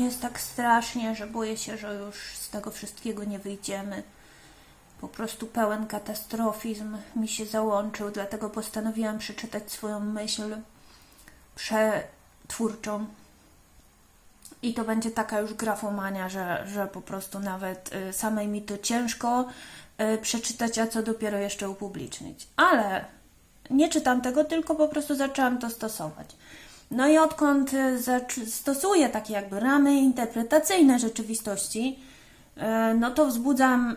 jest tak strasznie, że boję się, że już z tego wszystkiego nie wyjdziemy. Po prostu pełen katastrofizm mi się załączył, dlatego postanowiłam przeczytać swoją myśl przetwórczą. I to będzie taka już grafomania, że, że po prostu nawet y, samej mi to ciężko y, przeczytać, a co dopiero jeszcze upublicznić. Ale nie czytam tego, tylko po prostu zaczęłam to stosować. No i odkąd y, stosuję takie jakby ramy interpretacyjne rzeczywistości, no to wzbudzam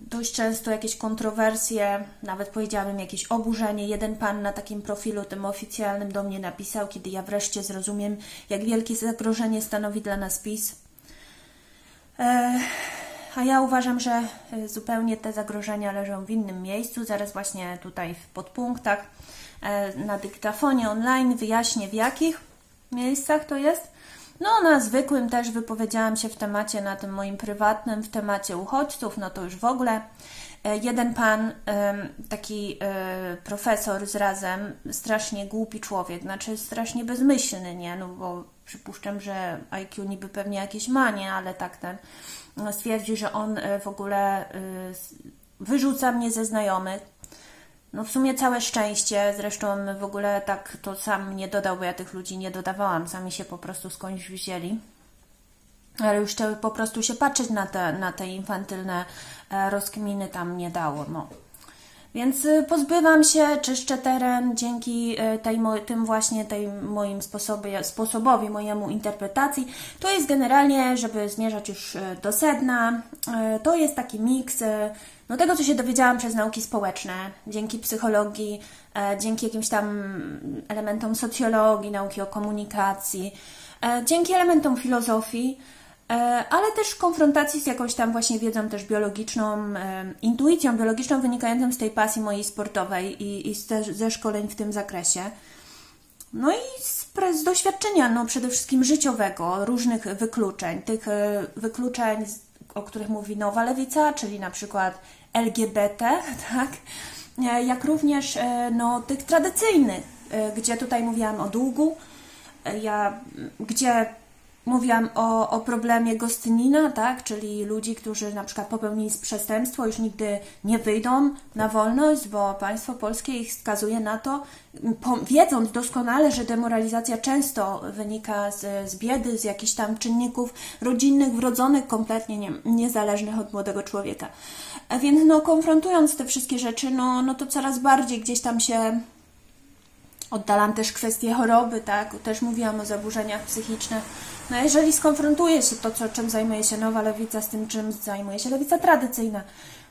dość często jakieś kontrowersje, nawet powiedziałabym jakieś oburzenie. Jeden pan na takim profilu tym oficjalnym do mnie napisał, kiedy ja wreszcie zrozumiem, jak wielkie zagrożenie stanowi dla nas PiS. E, a ja uważam, że e, zupełnie te zagrożenia leżą w innym miejscu. Zaraz właśnie tutaj w podpunktach e, na dyktafonie online wyjaśnię w jakich miejscach to jest. No, na zwykłym też wypowiedziałam się w temacie, na tym moim prywatnym, w temacie uchodźców, no to już w ogóle. E, jeden pan, taki e, profesor z razem, strasznie głupi człowiek, znaczy strasznie bezmyślny, nie? No bo przypuszczam, że IQ niby pewnie jakieś ma, nie? Ale tak ten no, stwierdzi, że on e, w ogóle wyrzuca mnie ze znajomych, no w sumie całe szczęście, zresztą w ogóle tak to sam nie dodał, bo ja tych ludzi nie dodawałam, sami się po prostu skądś wzięli. Ale już po prostu się patrzeć na te, na te infantylne e, rozkminy tam nie dało. No. Więc y, pozbywam się, czyszczę teren dzięki y, tej, tym właśnie tej moim sposobie, sposobowi, mojemu interpretacji. To jest generalnie, żeby zmierzać już y, do sedna, to jest taki miks no tego, co się dowiedziałam przez nauki społeczne, dzięki psychologii, e, dzięki jakimś tam elementom socjologii, nauki o komunikacji, e, dzięki elementom filozofii, ale też konfrontacji z jakąś tam właśnie wiedzą też biologiczną, intuicją biologiczną wynikającą z tej pasji mojej sportowej i, i ze szkoleń w tym zakresie. No i z, z, doświadczenia, no przede wszystkim życiowego, różnych wykluczeń, tych wykluczeń, o których mówi Nowa Lewica, czyli na przykład LGBT, tak? E, jak również e, no, tych tradycyjnych, e, gdzie tutaj mówiłam o długu, ja, gdzie mówiłam o, o problemie Gostynina, tak? czyli ludzi, którzy na przykład popełnili przestępstwo, już nigdy nie wyjdą na wolność, bo państwo polskie ich skazuje na to, wiedząc doskonale, że demoralizacja często wynika z, z biedy, z jakichś tam czynników rodzinnych, wrodzonych, kompletnie nie, niezależnych od młodego człowieka. A więc no, konfrontując te wszystkie rzeczy, no, no to coraz bardziej gdzieś tam się oddalam też kwestie choroby, tak? Też mówiłam o zaburzeniach psychicznych. No jeżeli skonfrontuje się to, co, czym zajmuje się nowa lewica z tym, czym zajmuje się lewica tradycyjna,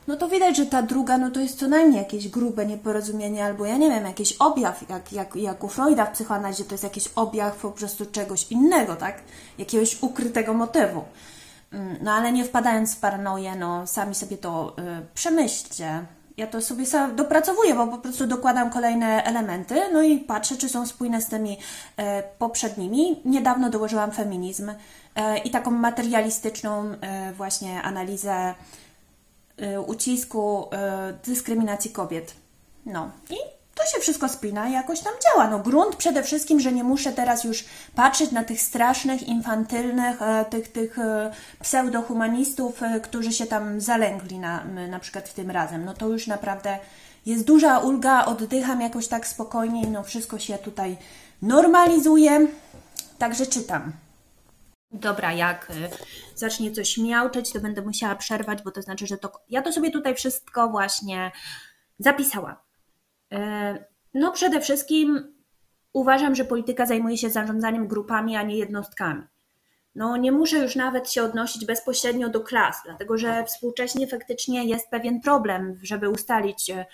no to widać, że ta druga, no to jest co najmniej jakieś grube nieporozumienie, albo ja nie wiem, jakiś objaw, jak, jak, jak u Freuda w psychoanalizie, to jest jakiś objaw po prostu czegoś innego, tak? Jakiegoś ukrytego motywu. Mm, no ale nie wpadając w paranoję, no sami sobie to y, przemyślcie. Ja to sobie dopracowuję, bo po prostu dokładam kolejne elementy, no i patrzę, czy są spójne z tymi y, poprzednimi. Niedawno dołożyłam feminizm y, i taką materialistyczną y, właśnie analizę y, ucisku, y, dyskryminacji kobiet. No i to się wszystko spina i jakoś tam działa. No grunt przede wszystkim, że nie muszę teraz już patrzeć na tych strasznych, infantylnych, e, tych, tych e, pseudohumanistów, e, którzy się tam zalęgli na, na przykład w tym razem. No to już naprawdę jest duża ulga, oddycham jakoś tak spokojnie, no wszystko się tutaj normalizuje. Także czytam. Dobra, jak zacznie coś miauczeć, to będę musiała przerwać, bo to znaczy, że to ja to sobie tutaj wszystko właśnie zapisałam. E, no, przede wszystkim uważam, że polityka zajmuje się zarządzaniem grupami, a nie jednostkami. No, nie muszę już nawet się odnosić bezpośrednio do klas, dlatego że współcześnie faktycznie jest pewien problem, żeby ustalić, e,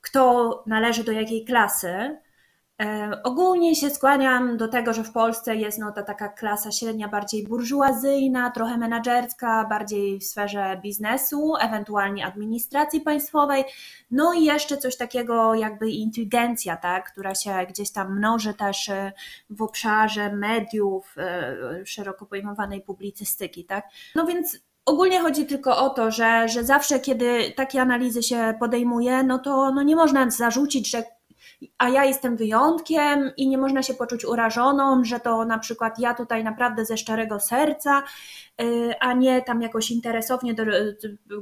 kto należy do jakiej klasy. E, ogólnie się skłaniam do tego, że w Polsce jest no, ta taka klasa średnia bardziej burżuazyjna, trochę menedżerska, bardziej w sferze biznesu, ewentualnie administracji państwowej, no i jeszcze coś takiego jakby inteligencja, tak, która się gdzieś tam mnoży też e, w obszarze mediów, e, szeroko pojmowanej publicystyki, tak. No więc Ogólnie chodzi tylko o to, że, że zawsze, kiedy takie analizy się podejmuje, no to no nie można zarzucić, że a ja jestem wyjątkiem i nie można się poczuć urażoną, że to na przykład ja tutaj naprawdę ze szczerego serca, y, a nie tam jakoś interesownie do,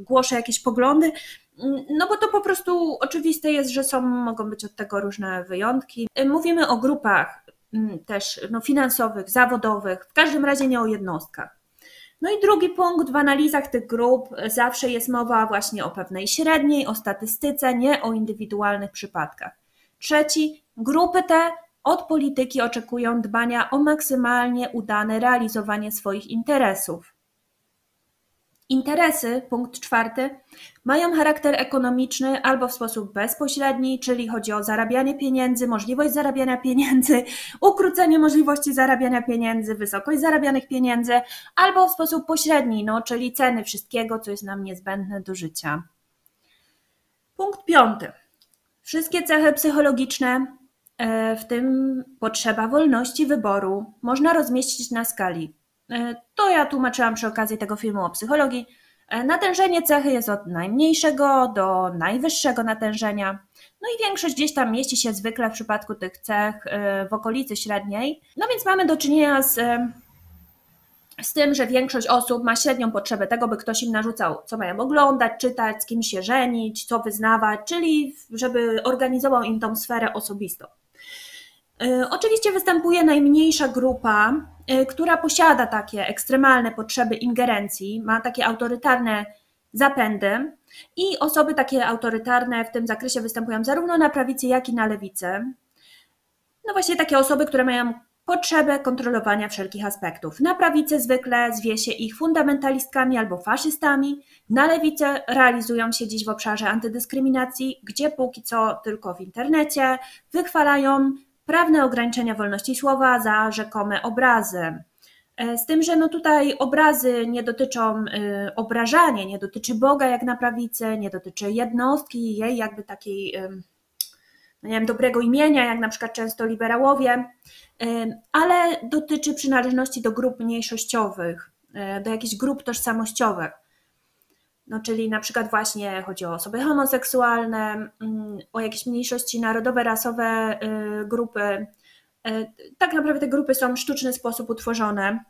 głoszę jakieś poglądy. No bo to po prostu oczywiste jest, że są, mogą być od tego różne wyjątki. Y, mówimy o grupach mm, też no, finansowych, zawodowych, w każdym razie nie o jednostkach. No i drugi punkt w analizach tych grup zawsze jest mowa właśnie o pewnej średniej, o statystyce, nie o indywidualnych przypadkach. Trzeci, grupy te od polityki oczekują dbania o maksymalnie udane realizowanie swoich interesów. Interesy, punkt czwarty, mają charakter ekonomiczny albo w sposób bezpośredni, czyli chodzi o zarabianie pieniędzy, możliwość zarabiania pieniędzy, ukrócenie możliwości zarabiania pieniędzy, wysokość zarabianych pieniędzy, albo w sposób pośredni, no, czyli ceny wszystkiego, co jest nam niezbędne do życia. Punkt piąty. Wszystkie cechy psychologiczne, e, w tym potrzeba wolności wyboru, można rozmieścić na skali E, to ja tłumaczyłam przy okazji tego filmu o psychologii. E, natężenie cechy jest od najmniejszego do najwyższego natężenia. No i większość gdzieś tam mieści się zwykle w przypadku tych cech w okolicy średniej. No więc mamy do czynienia z, z tym, że większość osób ma średnią potrzebę tego, by ktoś im narzucał, co mają oglądać, czytać, z kim się żenić, co wyznawać, czyli żeby organizował im tą sferę osobistą. Oczywiście występuje najmniejsza grupa Y, która posiada takie ekstremalne potrzeby ingerencji, ma takie autorytarne zapędy i osoby takie autorytarne w tym zakresie występują zarówno na prawicy, jak i na lewicy. No właśnie takie osoby, które mają potrzebę kontrolowania wszelkich aspektów. Na prawicy zwykle zwie się ich fundamentalistkami albo faszystami, na lewicy realizują się dziś w obszarze antydyskryminacji, gdzie póki co tylko w internecie wychwalają prawne ograniczenia wolności słowa za rzekome obrazy. E, z tym, że no tutaj obrazy nie dotyczą y, nie dotyczy Boga jak na prawicy, nie dotyczy jednostki, jej jakby takiej, y, nie wiem, dobrego imienia, jak na przykład często liberałowie, ale dotyczy przynależności do grup mniejszościowych, do jakichś grup tożsamościowych no, czyli na przykład właśnie chodzi o osoby homoseksualne, o jakieś mniejszości narodowe, rasowe y, grupy. Y, tak naprawdę te grupy są w sztuczny sposób utworzone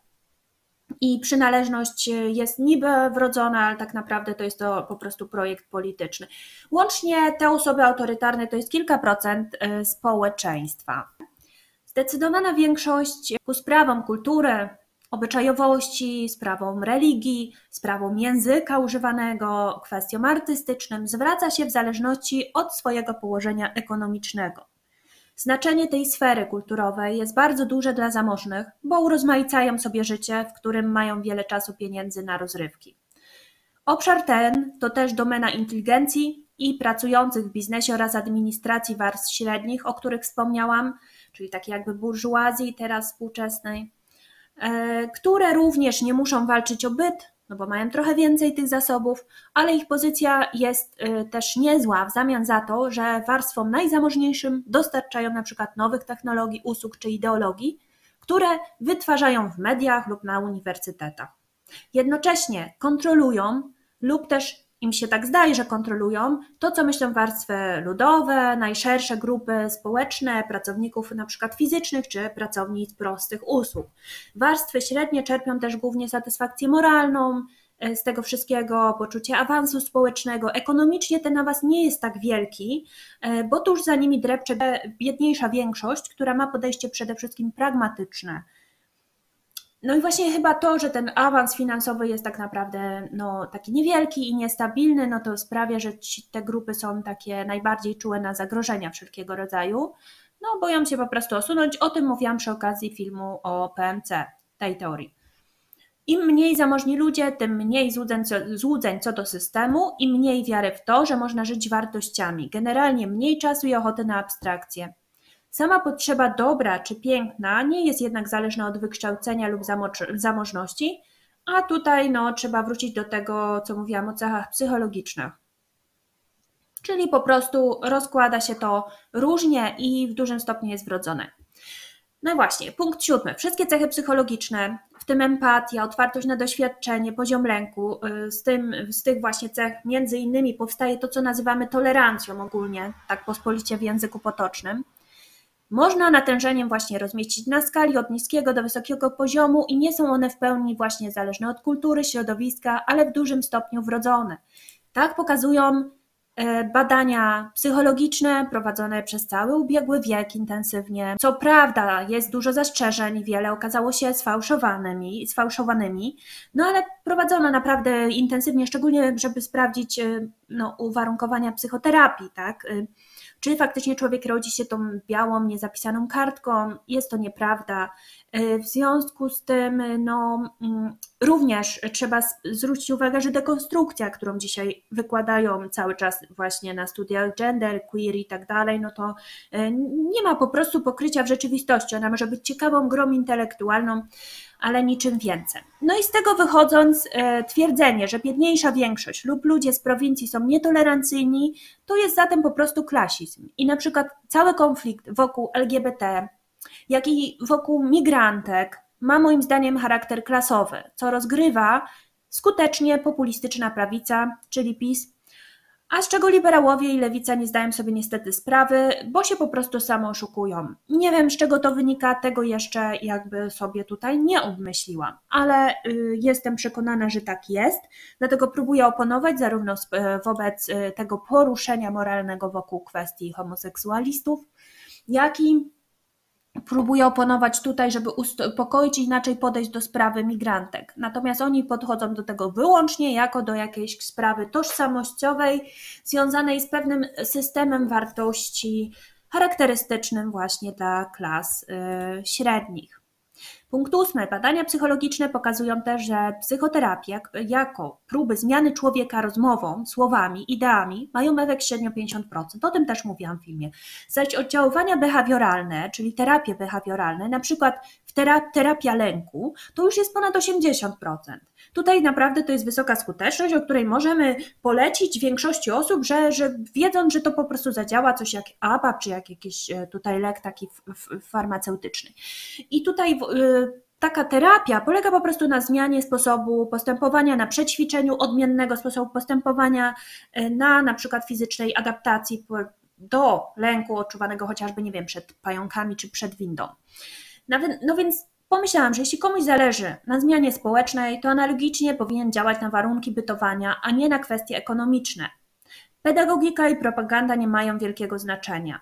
i przynależność jest niby wrodzona, ale tak naprawdę to jest to po prostu projekt polityczny. Łącznie te osoby autorytarne to jest kilka procent y, społeczeństwa. Zdecydowana większość ku sprawom kultury, obyczajowości, sprawą religii, sprawą języka używanego, kwestiom artystycznym zwraca się w zależności od swojego położenia ekonomicznego. Znaczenie tej sfery kulturowej jest bardzo duże dla zamożnych, bo urozmaicają sobie życie, w którym mają wiele czasu pieniędzy na rozrywki. Obszar ten to też domena inteligencji i pracujących w biznesie oraz administracji warstw średnich, o których wspomniałam, czyli takiej jakby burżuazji teraz współczesnej. E, które również nie muszą walczyć o byt, no bo mają trochę więcej tych zasobów, ale ich pozycja jest e, też niezła w zamian za to, że warstwom najzamożniejszym dostarczają na przykład nowych technologii, usług czy ideologii, które wytwarzają w mediach lub na uniwersytetach. Jednocześnie kontrolują lub też im się tak zdaje, że kontrolują to, co myślą warstwy ludowe, najszersze grupy społeczne, pracowników na przykład fizycznych czy pracownic prostych usług. Warstwy średnie czerpią też głównie satysfakcję moralną e, z tego wszystkiego, poczucie awansu społecznego. Ekonomicznie ten awans nie jest tak wielki, e, bo tuż za nimi drepcze biedniejsza większość, która ma podejście przede wszystkim pragmatyczne no i właśnie chyba to, że ten awans finansowy jest tak naprawdę no, taki niewielki i niestabilny, no to sprawia, że ci, te grupy są takie najbardziej czułe na zagrożenia wszelkiego rodzaju. No, boją się po prostu osunąć. O tym mówiłam przy okazji filmu o PMC, tej teorii. Im mniej zamożni ludzie, tym mniej złudzeń złudzeń co do systemu i mniej wiary w to, że można żyć wartościami. Generalnie mniej czasu i ochoty na abstrakcję. Sama potrzeba dobra czy piękna nie jest jednak zależna od wykształcenia lub zamożności, a tutaj no, trzeba wrócić do tego, co mówiłam o cechach psychologicznych. Czyli po prostu rozkłada się to różnie i w dużym stopniu jest wrodzone. No właśnie, punkt siódmy. Wszystkie cechy psychologiczne, w tym empatia, otwartość na doświadczenie, poziom lęku. Z, tym, z tych właśnie cech między innymi powstaje to, co nazywamy tolerancją ogólnie, tak pospolicie w języku potocznym. Można natężeniem właśnie rozmieścić na skali od niskiego do wysokiego poziomu i nie są one w pełni właśnie zależne od kultury, środowiska, ale w dużym stopniu wrodzone. Tak pokazują e, badania psychologiczne prowadzone przez cały ubiegły wiek intensywnie. Co prawda jest dużo zastrzeżeń, wiele okazało się sfałszowanymi, sfałszowanymi no ale prowadzono naprawdę intensywnie, szczególnie żeby sprawdzić e, no, uwarunkowania psychoterapii, tak? Czy faktycznie człowiek rodzi się tą białą, niezapisaną kartką. Jest to nieprawda. E, w związku z tym, no, mm, również trzeba zwrócić uwagę, że dekonstrukcja, którą dzisiaj wykładają cały czas właśnie na studiach gender, queer i tak dalej, no to e, nie ma po prostu pokrycia w rzeczywistości. Ona może być ciekawą grą intelektualną, ale niczym więcej. No i z tego wychodząc, e, twierdzenie, że biedniejsza większość lub ludzie z prowincji są nietolerancyjni, to jest zatem po prostu klasizm. I na przykład cały konflikt wokół LGBT, jak i wokół migrantek ma moim zdaniem charakter klasowy, co rozgrywa skutecznie populistyczna prawica, czyli PiS, a z czego liberałowie i lewica nie zdają sobie niestety sprawy, bo się po prostu samo oszukują. Nie wiem, z czego to wynika, tego jeszcze jakby sobie tutaj nie obmyśliłam, ale y, jestem przekonana, że tak jest, dlatego próbuję oponować zarówno y, wobec y, tego poruszenia moralnego wokół kwestii homoseksualistów, jak i próbuje oponować tutaj, żeby uspokoić i inaczej podejść do sprawy migrantek. Natomiast oni podchodzą do tego wyłącznie jako do jakiejś sprawy tożsamościowej, związanej z pewnym systemem wartości charakterystycznym właśnie dla klas yy, średnich. Punkt ósmy. Badania psychologiczne pokazują też, że psychoterapia jako próby zmiany człowieka rozmową, słowami, ideami mają efekt średnio 50%. O tym też mówiłam w filmie. Zaś oddziaływania behawioralne, czyli terapie behawioralne, na przykład terapia lęku, to już jest ponad 80%. Tutaj naprawdę to jest wysoka skuteczność, o której możemy polecić większości osób, że, że wiedząc, że to po prostu zadziała coś jak APA, czy jak jakiś e, tutaj lek taki farmaceutyczny. I tutaj e, taka terapia polega po prostu na zmianie sposobu postępowania, na przećwiczeniu odmiennego sposobu postępowania, e, na na przykład fizycznej adaptacji do lęku odczuwanego chociażby, nie wiem, przed pająkami czy przed windą. No więc Pomyślałam, że jeśli komuś zależy na zmianie społecznej, to analogicznie powinien działać na warunki bytowania, a nie na kwestie ekonomiczne. Pedagogika i propaganda nie mają wielkiego znaczenia.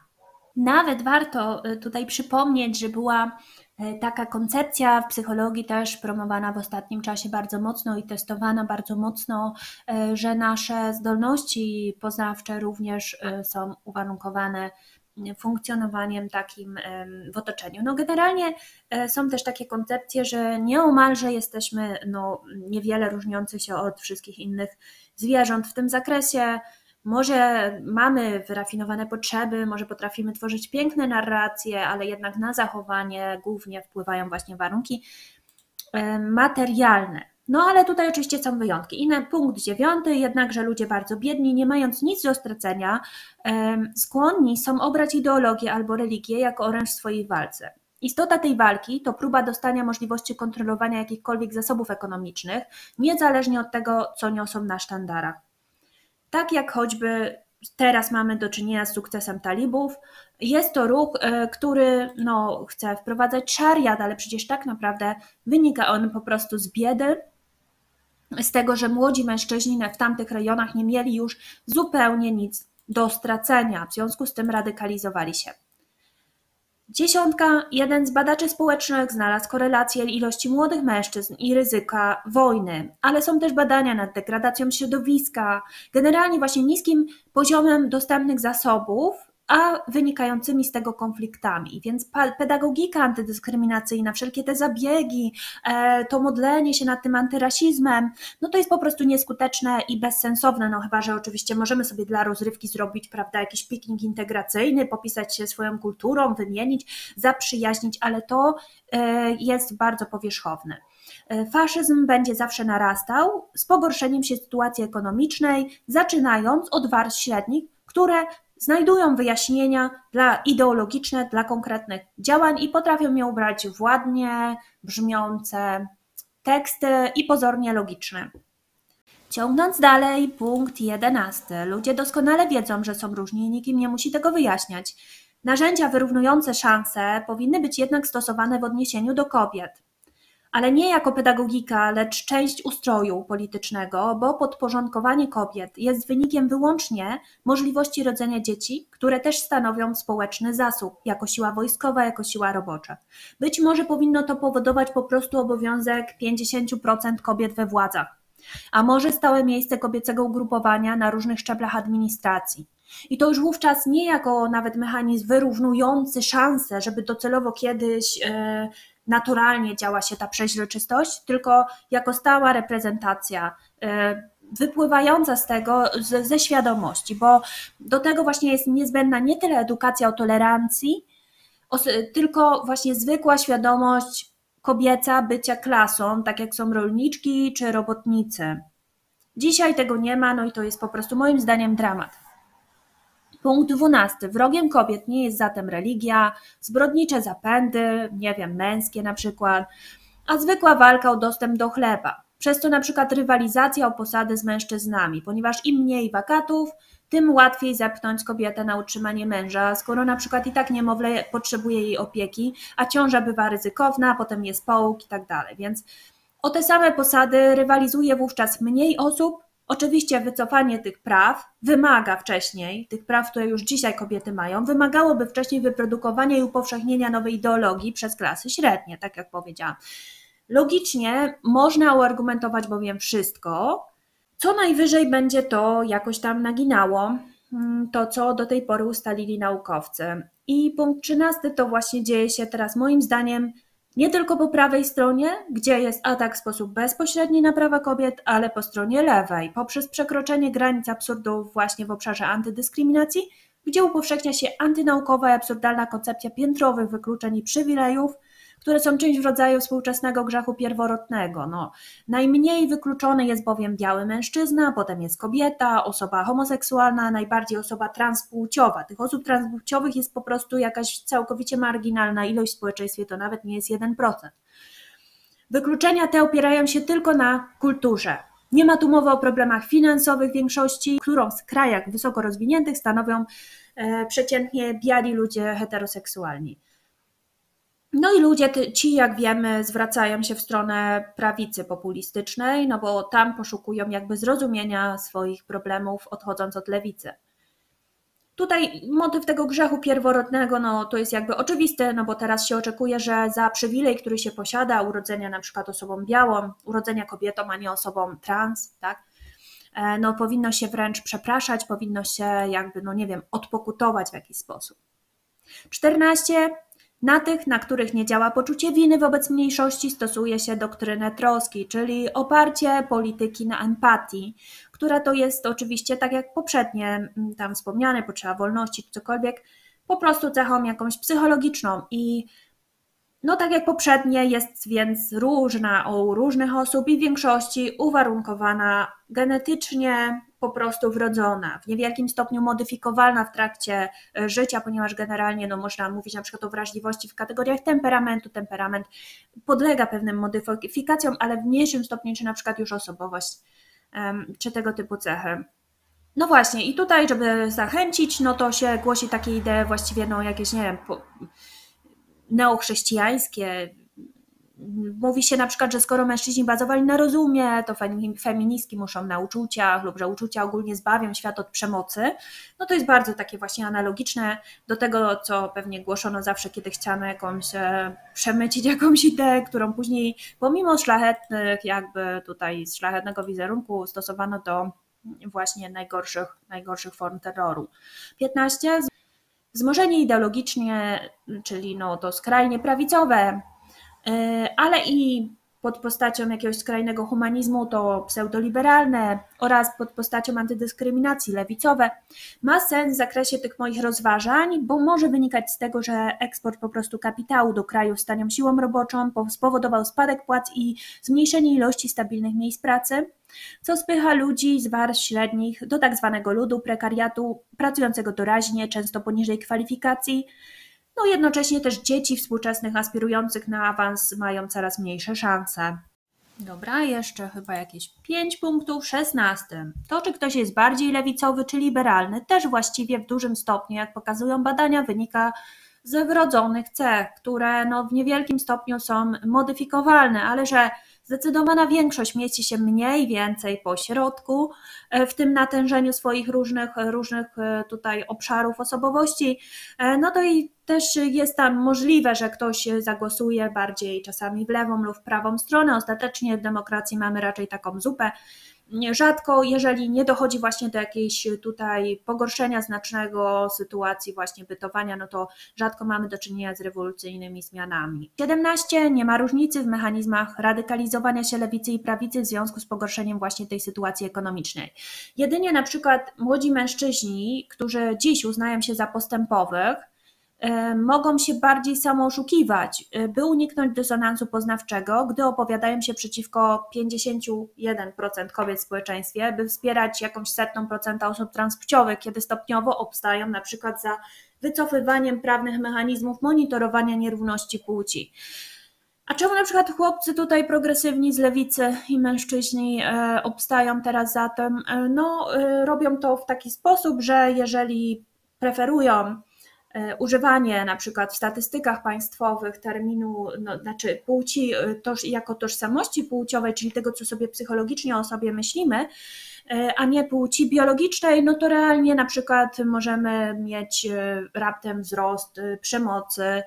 Nawet warto y, tutaj przypomnieć, że była y, taka koncepcja w psychologii też promowana w ostatnim czasie bardzo mocno i testowana bardzo mocno, y, że nasze zdolności poznawcze również są uwarunkowane funkcjonowaniem takim w otoczeniu. No generalnie e, są też takie koncepcje, że nieomalże jesteśmy no, niewiele różniący się od wszystkich innych zwierząt w tym zakresie. Może mamy wyrafinowane potrzeby, może potrafimy tworzyć piękne narracje, ale jednak na zachowanie głównie wpływają właśnie warunki materialne. No ale tutaj oczywiście są wyjątki. I na punkt dziewiąty, jednakże ludzie bardzo biedni, nie mając nic do stracenia, skłonni są obrać ideologię albo religię jako oręż w swojej walce. Istota tej walki to próba dostania możliwości kontrolowania jakichkolwiek zasobów ekonomicznych, niezależnie od tego, co niosą na sztandarach. Tak jak choćby teraz mamy do czynienia z sukcesem talibów. Jest to ruch, e, który no, chce wprowadzać szariat, ale przecież tak naprawdę wynika on po prostu z biedy, z tego, że młodzi mężczyźni w tamtych rejonach nie mieli już zupełnie nic do stracenia, w związku z tym radykalizowali się. Dziesiątka, jeden z badaczy społecznych znalazł korelację ilości młodych mężczyzn i ryzyka wojny, ale są też badania nad degradacją środowiska, generalnie właśnie niskim poziomem dostępnych zasobów a wynikającymi z tego konfliktami. Więc pedagogika antydyskryminacyjna, wszelkie te zabiegi, e, to modlenie się nad tym antyrasizmem, no to jest po prostu nieskuteczne i bezsensowne, no chyba, że oczywiście możemy sobie dla rozrywki zrobić, prawda, jakiś piknik integracyjny, popisać się swoją kulturą, wymienić, zaprzyjaźnić, ale to e, jest bardzo powierzchowne. E, faszyzm będzie zawsze narastał z pogorszeniem się sytuacji ekonomicznej, zaczynając od warstw średnich, które znajdują wyjaśnienia dla ideologiczne dla konkretnych działań i potrafią je ubrać w ładnie brzmiące tekst i pozornie logiczny. Ciągnąc dalej, punkt jedenasty. Ludzie doskonale wiedzą, że są różni i nikim nie musi tego wyjaśniać. Narzędzia wyrównujące szanse powinny być jednak stosowane w odniesieniu do kobiet ale nie jako pedagogika, lecz część ustroju politycznego, bo podporządkowanie kobiet jest wynikiem wyłącznie możliwości rodzenia dzieci, które też stanowią społeczny zasób, jako siła wojskowa, jako siła robocza. Być może powinno to powodować po prostu obowiązek 50% kobiet we władzach, a może stałe miejsce kobiecego ugrupowania na różnych szczeblach administracji. I to już wówczas nie jako nawet mechanizm wyrównujący szanse, żeby docelowo kiedyś yy, naturalnie działa się ta przeźroczystość, tylko jako stała reprezentacja e, wypływająca z tego ze świadomości, bo do tego właśnie jest niezbędna nie tyle edukacja o tolerancji, tylko właśnie zwykła świadomość kobieca bycia klasą, tak jak są rolniczki czy robotnicy. Dzisiaj tego nie ma, no i to jest po prostu moim zdaniem dramat. Punkt dwunasty. Wrogiem kobiet nie jest zatem religia, zbrodnicze zapędy, nie wiem, męskie na przykład, a zwykła walka o dostęp do chleba. Przez to na przykład rywalizacja o posady z mężczyznami, ponieważ im mniej wakatów, tym łatwiej zepchnąć kobietę na utrzymanie męża, skoro na przykład i tak niemowlę potrzebuje jej opieki, a ciąża bywa ryzykowna, potem jest połóg i tak dalej. Więc o te same posady rywalizuje wówczas mniej osób, Oczywiście wycofanie tych praw wymaga wcześniej, tych praw, które już dzisiaj kobiety mają, wymagałoby wcześniej wyprodukowania i upowszechnienia nowej ideologii przez klasy średnie, tak jak powiedziałam. Logicznie można uargumentować bowiem wszystko, co najwyżej będzie to jakoś tam naginało mm, to, co do tej pory ustalili naukowcy. I punkt trzynasty to właśnie dzieje się teraz moim zdaniem nie tylko po prawej stronie, gdzie jest atak w sposób bezpośredni na prawa kobiet, ale po stronie lewej, poprzez przekroczenie granic absurdów właśnie w obszarze antydyskryminacji, gdzie upowszechnia się antynaukowa i absurdalna koncepcja piętrowych wykluczeń i przywilejów, które są czymś w rodzaju współczesnego grzechu pierworodnego. No, najmniej wykluczony jest bowiem biały mężczyzna, potem jest kobieta, osoba homoseksualna, najbardziej osoba transpłciowa. Tych osób transpłciowych jest po prostu jakaś całkowicie marginalna ilość w społeczeństwie, to nawet nie jest 1%. Wykluczenia te opierają się tylko na kulturze. Nie ma tu mowy o problemach finansowych większości, którą w krajach wysoko rozwiniętych stanowią e, przeciętnie biali ludzie heteroseksualni. No i ludzie ci, jak wiemy, zwracają się w stronę prawicy populistycznej, no bo tam poszukują jakby zrozumienia swoich problemów, odchodząc od lewicy. Tutaj motyw tego grzechu pierworodnego, no to jest jakby oczywiste, no bo teraz się oczekuje, że za przywilej, który się posiada, urodzenia na przykład osobą białą, urodzenia kobietą, a nie osobą trans, tak, e, no powinno się wręcz przepraszać, powinno się jakby, no nie wiem, odpokutować w jakiś sposób. 14 na tych, na których nie działa poczucie winy wobec mniejszości, stosuje się doktrynę troski, czyli oparcie polityki na empatii, która to jest oczywiście, tak jak poprzednie mm, tam wspomniane, potrzeba wolności czy cokolwiek, po prostu cechą jakąś psychologiczną. I no tak jak poprzednie jest więc różna u różnych osób i w większości uwarunkowana genetycznie, po prostu wrodzona, w niewielkim stopniu modyfikowalna w trakcie e, życia, ponieważ generalnie no, można mówić na przykład o wrażliwości w kategoriach temperamentu. Temperament podlega pewnym modyfikacjom, ale w mniejszym stopniu, czy na przykład już osobowość, czy tego typu cechy. No właśnie, i tutaj, żeby zachęcić, no to się głosi takie idee właściwie, no jakieś, nie wiem, neochrześcijańskie, Mówi się na przykład, że skoro mężczyźni bazowali na rozumie, to feministki muszą na uczuciach lub że uczucia ogólnie zbawią świat od przemocy. No to jest bardzo takie właśnie analogiczne do tego, co pewnie głoszono zawsze, kiedy chciano jakąś e, przemycić jakąś ideę, którą później pomimo szlachetnych, jakby tutaj szlachetnego wizerunku stosowano do właśnie najgorszych, najgorszych form terroru. 15. Wzmożenie ideologicznie, czyli no to skrajnie prawicowe ale i pod postacią jakiegoś skrajnego humanizmu to pseudoliberalne oraz pod postacią antydyskryminacji lewicowe, ma sens w zakresie tych moich rozważań, bo może wynikać z tego, że eksport po prostu kapitału do kraju z tanią siłą roboczą spowodował spadek płac i zmniejszenie ilości stabilnych miejsc pracy, co spycha ludzi z warstw średnich do tak zwanego ludu prekariatu, pracującego doraźnie, często poniżej kwalifikacji, no jednocześnie też dzieci współczesnych aspirujących na awans mają coraz mniejsze szanse. Dobra, jeszcze chyba jakieś 5 punktów. 16. To, czy ktoś jest bardziej lewicowy czy liberalny, też właściwie w dużym stopniu, jak pokazują badania, wynika ze wrodzonych cech, które no, w niewielkim stopniu są modyfikowalne, ale że Zdecydowana większość mieści się mniej więcej po środku e, w tym natężeniu swoich różnych, różnych e, tutaj obszarów osobowości. E, no to i też jest tam możliwe, że ktoś zagłosuje bardziej czasami w lewą lub w prawą stronę. Ostatecznie w demokracji mamy raczej taką zupę rzadko, jeżeli nie dochodzi właśnie do jakiejś tutaj pogorszenia znacznego sytuacji właśnie bytowania, no to rzadko mamy do czynienia z rewolucyjnymi zmianami. 17. Nie ma różnicy w mechanizmach radykalizowania się lewicy i prawicy w związku z pogorszeniem właśnie tej sytuacji ekonomicznej. Jedynie na przykład młodzi mężczyźni, którzy dziś uznają się za postępowych, mogą się bardziej samooszukiwać, e, by uniknąć dysonansu poznawczego, gdy opowiadają się przeciwko 51% kobiet w społeczeństwie, by wspierać jakąś setną procenta osób transpłciowych, kiedy stopniowo obstają na przykład za wycofywaniem prawnych mechanizmów monitorowania nierówności płci. A czemu na przykład chłopcy tutaj progresywni z lewicy i mężczyźni e, obstają teraz za tym? No, robią to w taki sposób, że jeżeli preferują E, używanie na przykład w statystykach państwowych terminu, no, znaczy płci e, toż, jako tożsamości płciowej, czyli tego, co sobie psychologicznie o sobie myślimy, e, a nie płci biologicznej, no to realnie na przykład możemy mieć raptem wzrost przemocy,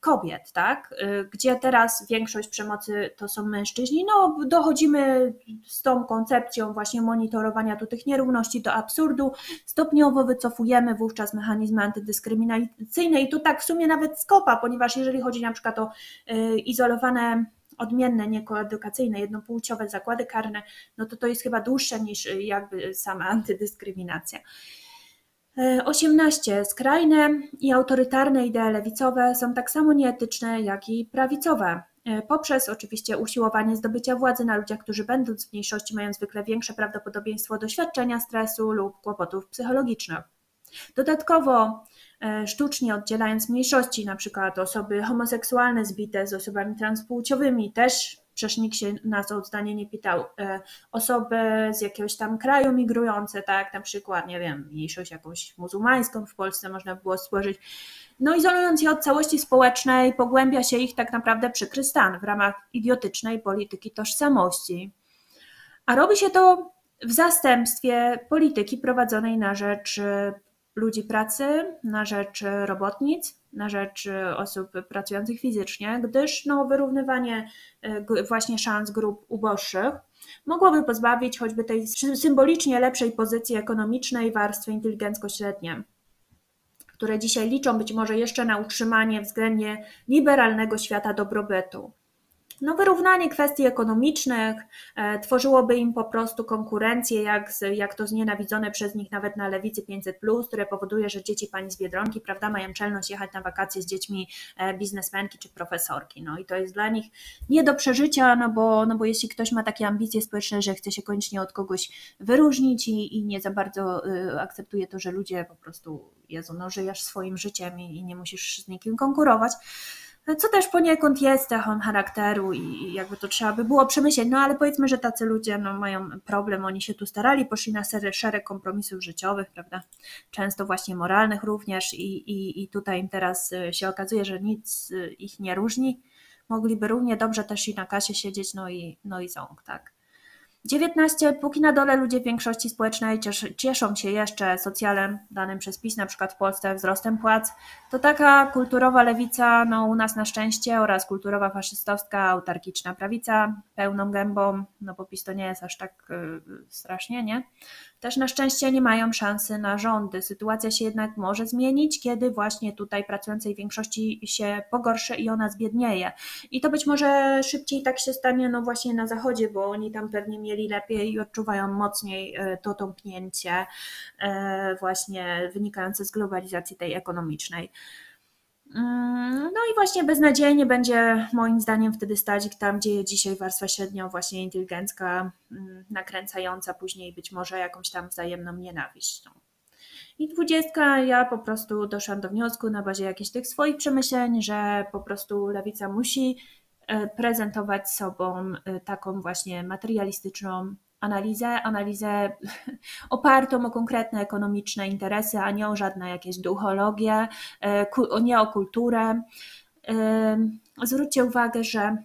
kobiet, tak? Y, gdzie teraz większość przemocy to są mężczyźni, no dochodzimy z tą koncepcją właśnie monitorowania tu tych nierówności do absurdu, stopniowo wycofujemy wówczas mechanizmy antydyskryminacyjne i tu tak w sumie nawet skopa, ponieważ jeżeli chodzi na przykład o y, izolowane odmienne, niekoedukacyjne, jednopłciowe zakłady karne, no to to jest chyba dłuższe niż jakby sama antydyskryminacja. 18. Skrajne i autorytarne idee lewicowe są tak samo nieetyczne jak i prawicowe. E, poprzez oczywiście usiłowanie zdobycia władzy na ludziach, którzy będąc w mniejszości mają zwykle większe prawdopodobieństwo doświadczenia stresu lub kłopotów psychologicznych. Dodatkowo e, sztucznie oddzielając mniejszości, np. osoby homoseksualne zbite z osobami transpłciowymi, też przecież nikt się nas o zdanie nie pytał, e, osoby z jakiegoś tam kraju migrujące, tak, na przykład, nie wiem, mniejszość jakąś muzułmańską w Polsce można było stworzyć, no izolując je od całości społecznej, pogłębia się ich tak naprawdę przykry stan w ramach idiotycznej polityki tożsamości. A robi się to w zastępstwie polityki prowadzonej na rzecz ludzi pracy, na rzecz robotnic, na rzecz osób pracujących fizycznie, gdyż no, wyrównywanie e, właśnie szans grup uboższych mogłoby pozbawić choćby tej symbolicznie lepszej pozycji ekonomicznej warstwy inteligencko-średnie, które dzisiaj liczą być może jeszcze na utrzymanie względnie liberalnego świata dobrobytu no, wyrównanie kwestii ekonomicznych e, tworzyłoby im po prostu konkurencję, jak, jak to znienawidzone przez nich nawet na lewicy 500, które powoduje, że dzieci pani z biedronki prawda, mają czelność jechać na wakacje z dziećmi e, biznesmenki czy profesorki. No i to jest dla nich nie do przeżycia, no bo, no bo jeśli ktoś ma takie ambicje społeczne, że chce się koniecznie od kogoś wyróżnić i, i nie za bardzo y, akceptuje to, że ludzie po prostu, Jezu, no żyjesz swoim życiem i, i nie musisz z nikim konkurować co też poniekąd jest cechą charakteru i jakby to trzeba by było przemyśleć, no ale powiedzmy, że tacy ludzie no, mają problem, oni się tu starali, poszli na szereg, kompromisów życiowych, prawda, często właśnie moralnych również i, i, i tutaj im teraz y, się okazuje, że nic y, ich nie różni, mogliby równie dobrze też i na kasie siedzieć, no i, no i ząg, tak. 19. Póki na dole ludzie w większości społecznej cieszą się jeszcze socjalem danym przez PiS, na przykład w Polsce wzrostem płac, to taka kulturowa lewica, no u nas na szczęście, oraz kulturowa faszystowska, autarkiczna prawica, pełną gębą, no bo PiS to nie jest aż tak yy, strasznie, nie? Też na szczęście nie mają szansy na rządy. Sytuacja się jednak może zmienić, kiedy właśnie tutaj pracującej większości się pogorszy i ona zbiednieje. I to być może szybciej tak się stanie, no właśnie na zachodzie, bo oni tam pewnie mieli lepiej i odczuwają mocniej e, to tąpnięcie e, właśnie wynikające z globalizacji tej ekonomicznej. Mm, no i właśnie beznadziejnie będzie moim zdaniem wtedy stać tam, gdzie dzisiaj warstwa średnio właśnie inteligencka, mm, nakręcająca później być może jakąś tam wzajemną nienawiść. I dwudziestka, ja po prostu doszłam do wniosku na bazie jakichś tych swoich przemyśleń, że po prostu lewica musi prezentować sobą taką właśnie materialistyczną analizę, analizę opartą o konkretne ekonomiczne interesy, a nie o żadne jakieś duchologie, nie o kulturę. Zwróćcie uwagę, że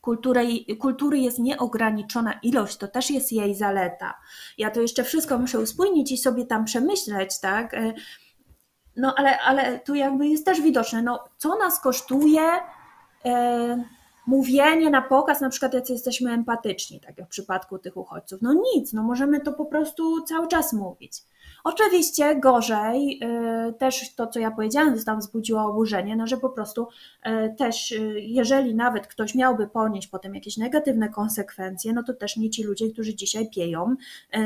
kultury, kultury jest nieograniczona ilość, to też jest jej zaleta. Ja to jeszcze wszystko muszę uspójnić i sobie tam przemyśleć, tak? E, no ale, ale tu jakby jest też widoczne, no co nas kosztuje e, mówienie na pokaz, na przykład jacy jesteśmy empatyczni, tak jak w przypadku tych uchodźców. No nic, no możemy to po prostu cały czas mówić. Oczywiście gorzej, y, też to, co ja powiedziałam, tam wzbudziło oburzenie, no że po prostu y, też, y, jeżeli nawet ktoś miałby ponieść potem jakieś negatywne konsekwencje, no to też nie ci ludzie, którzy dzisiaj pieją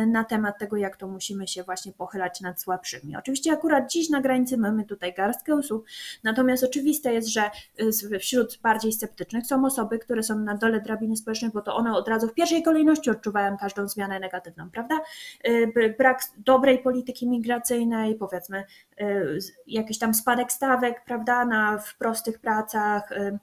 na temat tego, jak to musimy się właśnie pochylać nad słabszymi. Oczywiście akurat dziś na granicy mamy tutaj garstkę osób, natomiast oczywiste jest, że wśród bardziej sceptycznych są osoby, które są na dole drabiny społecznej, bo to one od razu w pierwszej kolejności odczuwają każdą zmianę negatywną, prawda? Brak dobrej polityki, polityki migracyjnej, powiedzmy y, jakiś tam spadek stawek, prawda, na, w prostych pracach, y,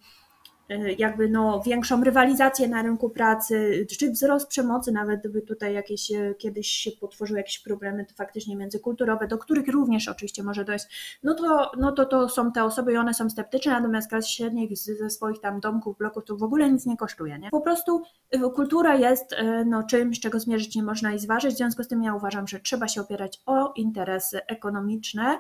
jakby no, większą rywalizację na rynku pracy, czy wzrost przemocy, nawet gdyby tutaj jakieś kiedyś się potworzyły jakieś problemy faktycznie międzykulturowe, do których również oczywiście może dojść, no to, no to to są te osoby i one są sceptyczne, natomiast klas średnich ze swoich tam domków, bloków to w ogóle nic nie kosztuje. Nie? Po prostu kultura jest e, no, czymś, czego zmierzyć nie można i zważyć. W związku z tym ja uważam, że trzeba się opierać o interesy ekonomiczne.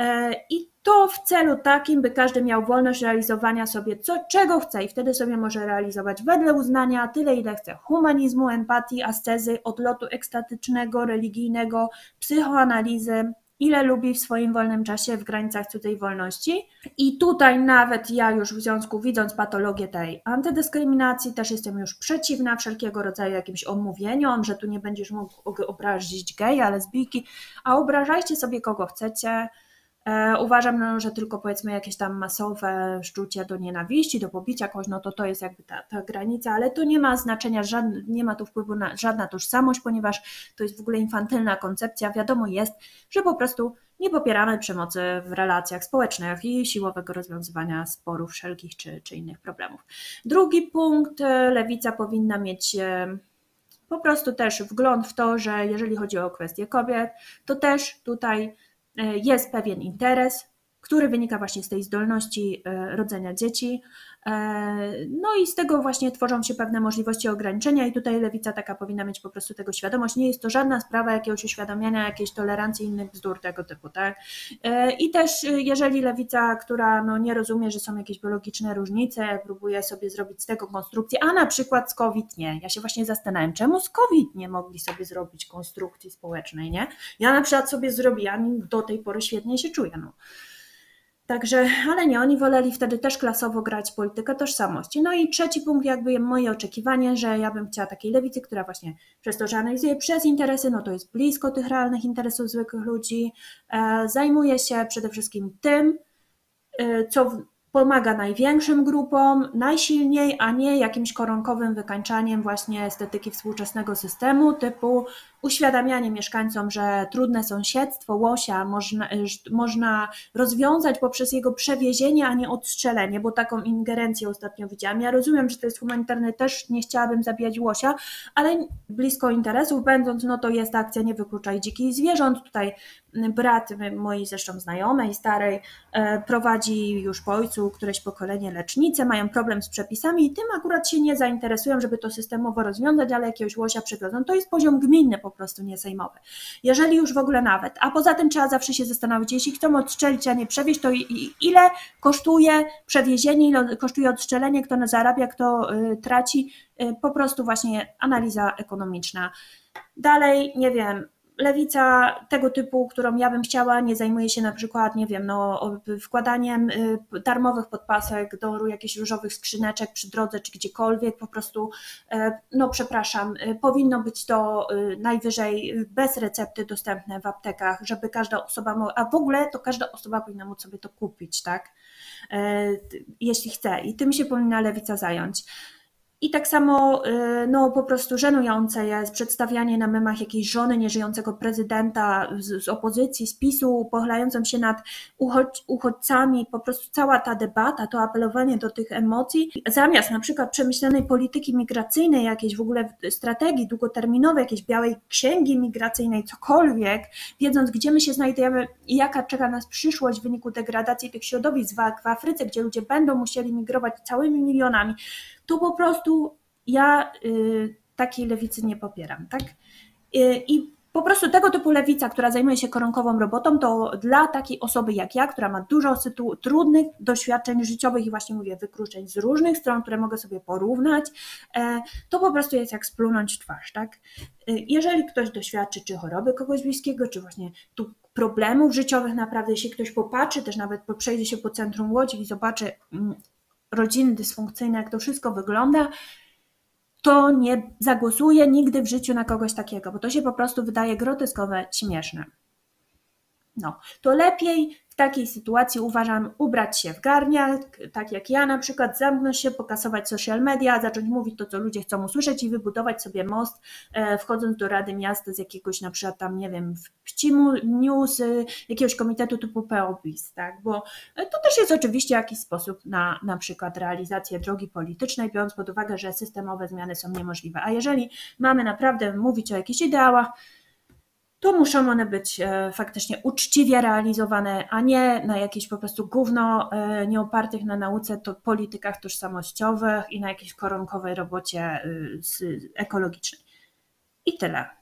E, I to w celu takim, by każdy miał wolność realizowania sobie co, czego chce. I wtedy sobie może realizować wedle uznania tyle, ile chce. Humanizmu, empatii, ascezy, odlotu ekstatycznego, religijnego, psychoanalizy, ile lubi w swoim wolnym czasie w granicach cudzej wolności. I tutaj nawet ja już w związku, widząc patologię tej antydyskryminacji, też jestem już przeciwna wszelkiego rodzaju jakimś omówieniom, że tu nie będziesz mógł obrazić geja, lesbijki, a obrażajcie sobie kogo chcecie, uważam, no, że tylko powiedzmy jakieś tam masowe szczucie do nienawiści, do pobicia kogoś, no to to jest jakby ta, ta granica, ale to nie ma znaczenia, żadne, nie ma tu wpływu na żadna tożsamość, ponieważ to jest w ogóle infantylna koncepcja. Wiadomo jest, że po prostu nie popieramy przemocy w relacjach społecznych i siłowego rozwiązywania sporów wszelkich czy, czy innych problemów. Drugi punkt, e, lewica powinna mieć e, po prostu też wgląd w to, że jeżeli chodzi o kwestie kobiet, to też tutaj E, jest pewien interes, który wynika właśnie z tej zdolności e, rodzenia dzieci. E, no i z tego właśnie tworzą się pewne możliwości ograniczenia, i tutaj lewica taka powinna mieć po prostu tego świadomość. Nie jest to żadna sprawa jakiegoś uświadamiania, jakiejś tolerancji innych bzdur tego typu, tak? I też jeżeli lewica, która no nie rozumie, że są jakieś biologiczne różnice, próbuje sobie zrobić z tego konstrukcję, a na przykład z COVID nie. Ja się właśnie zastanawiam, czemu z COVID nie mogli sobie zrobić konstrukcji społecznej, nie? Ja na przykład sobie zrobiłam, do tej pory świetnie się czuję, no. Także, ale nie, oni woleli wtedy też klasowo grać politykę tożsamości. No i trzeci punkt, jakby moje oczekiwanie, że ja bym chciała takiej lewicy, która właśnie przez to, że analizuje przez interesy, no to jest blisko tych realnych interesów zwykłych ludzi, e, zajmuje się przede wszystkim tym, e, co pomaga największym grupom najsilniej, a nie jakimś koronkowym wykańczaniem właśnie estetyki współczesnego systemu, typu uświadamianie mieszkańcom, że trudne sąsiedztwo łosia można, można rozwiązać poprzez jego przewiezienie, a nie odstrzelenie, bo taką ingerencję ostatnio widziałam. Ja rozumiem, że to jest humanitarne, też nie chciałabym zabijać łosia, ale blisko interesów będąc, no to jest akcja Nie wykluczaj dzikich zwierząt. Tutaj brat mojej zresztą znajomej, starej, e, prowadzi już po ojcu któreś pokolenie lecznice, mają problem z przepisami i tym akurat się nie zainteresują, żeby to systemowo rozwiązać, ale jakiegoś łosia przywiozą. To jest poziom gminny po prostu, nie sejmowy. Jeżeli już w ogóle nawet, a poza tym trzeba zawsze się zastanowić, jeśli chcą odstrzelić, a nie przewieźć, to ile kosztuje przewiezienie, ile kosztuje odstrzelenie, kto zarabia, kto y, traci, y, po prostu właśnie analiza ekonomiczna. Dalej, nie wiem, lewica tego typu, którą ja bym chciała, nie zajmuje się na przykład, nie wiem, no, wkładaniem y, darmowych podpasek do jakichś różowych skrzyneczek przy drodze czy gdziekolwiek, po prostu, e, no przepraszam, y, powinno być to y, najwyżej bez recepty dostępne w aptekach, żeby każda osoba mogła, a w ogóle to każda osoba powinna móc sobie to kupić, tak, e, jeśli chce i tym się powinna lewica zająć. I tak samo y, no, po prostu żenujące jest przedstawianie na memach jakiejś żony nieżyjącego prezydenta z, z opozycji, z PiSu, pochylającą się nad uchodź, uchodźcami, po prostu cała ta debata, to apelowanie do tych emocji, zamiast na przykład przemyślanej polityki migracyjnej, jakiejś w ogóle strategii długoterminowej, jakiejś białej księgi migracyjnej, cokolwiek, wiedząc gdzie my się znajdujemy i jaka czeka nas przyszłość w wyniku degradacji tych środowisk w Afryce, gdzie ludzie będą musieli migrować całymi milionami, to po prostu ja y, takiej lewicy nie popieram, tak? Y, I po prostu tego typu lewica, która zajmuje się koronkową robotą, to dla takiej osoby jak ja, która ma dużo trudnych doświadczeń życiowych i właśnie mówię, wykluczeń z różnych stron, które mogę sobie porównać, e, to po prostu jest jak splunąć twarz, tak? E, jeżeli ktoś doświadczy czy choroby kogoś bliskiego, czy właśnie tu problemów życiowych naprawdę, jeśli ktoś popatrzy, też nawet przejdzie się po centrum Łodzi i zobaczy mm, rodziny dysfunkcyjne, jak to wszystko wygląda, to nie zagłosuję nigdy w życiu na kogoś takiego, bo to się po prostu wydaje groteskowe, śmieszne. No, to lepiej takiej sytuacji uważam ubrać się w garniak, tak jak ja na przykład, zamknąć się, pokasować social media, zacząć mówić to, co ludzie chcą usłyszeć i wybudować sobie most, e, wchodząc do Rady Miasta z jakiegoś na przykład tam, nie wiem, Pcimu News, jakiegoś komitetu typu POPIS, tak, bo to też jest oczywiście jakiś sposób na na przykład realizację drogi politycznej, biorąc pod uwagę, że systemowe zmiany są niemożliwe. A jeżeli mamy naprawdę mówić o jakichś ideałach, to muszą one być e, faktycznie uczciwie realizowane, a nie na jakieś po prostu gówno e, nieopartych na nauce, to politykach tożsamościowych i na jakiejś koronkowej robocie e, ekologicznej. I tyle.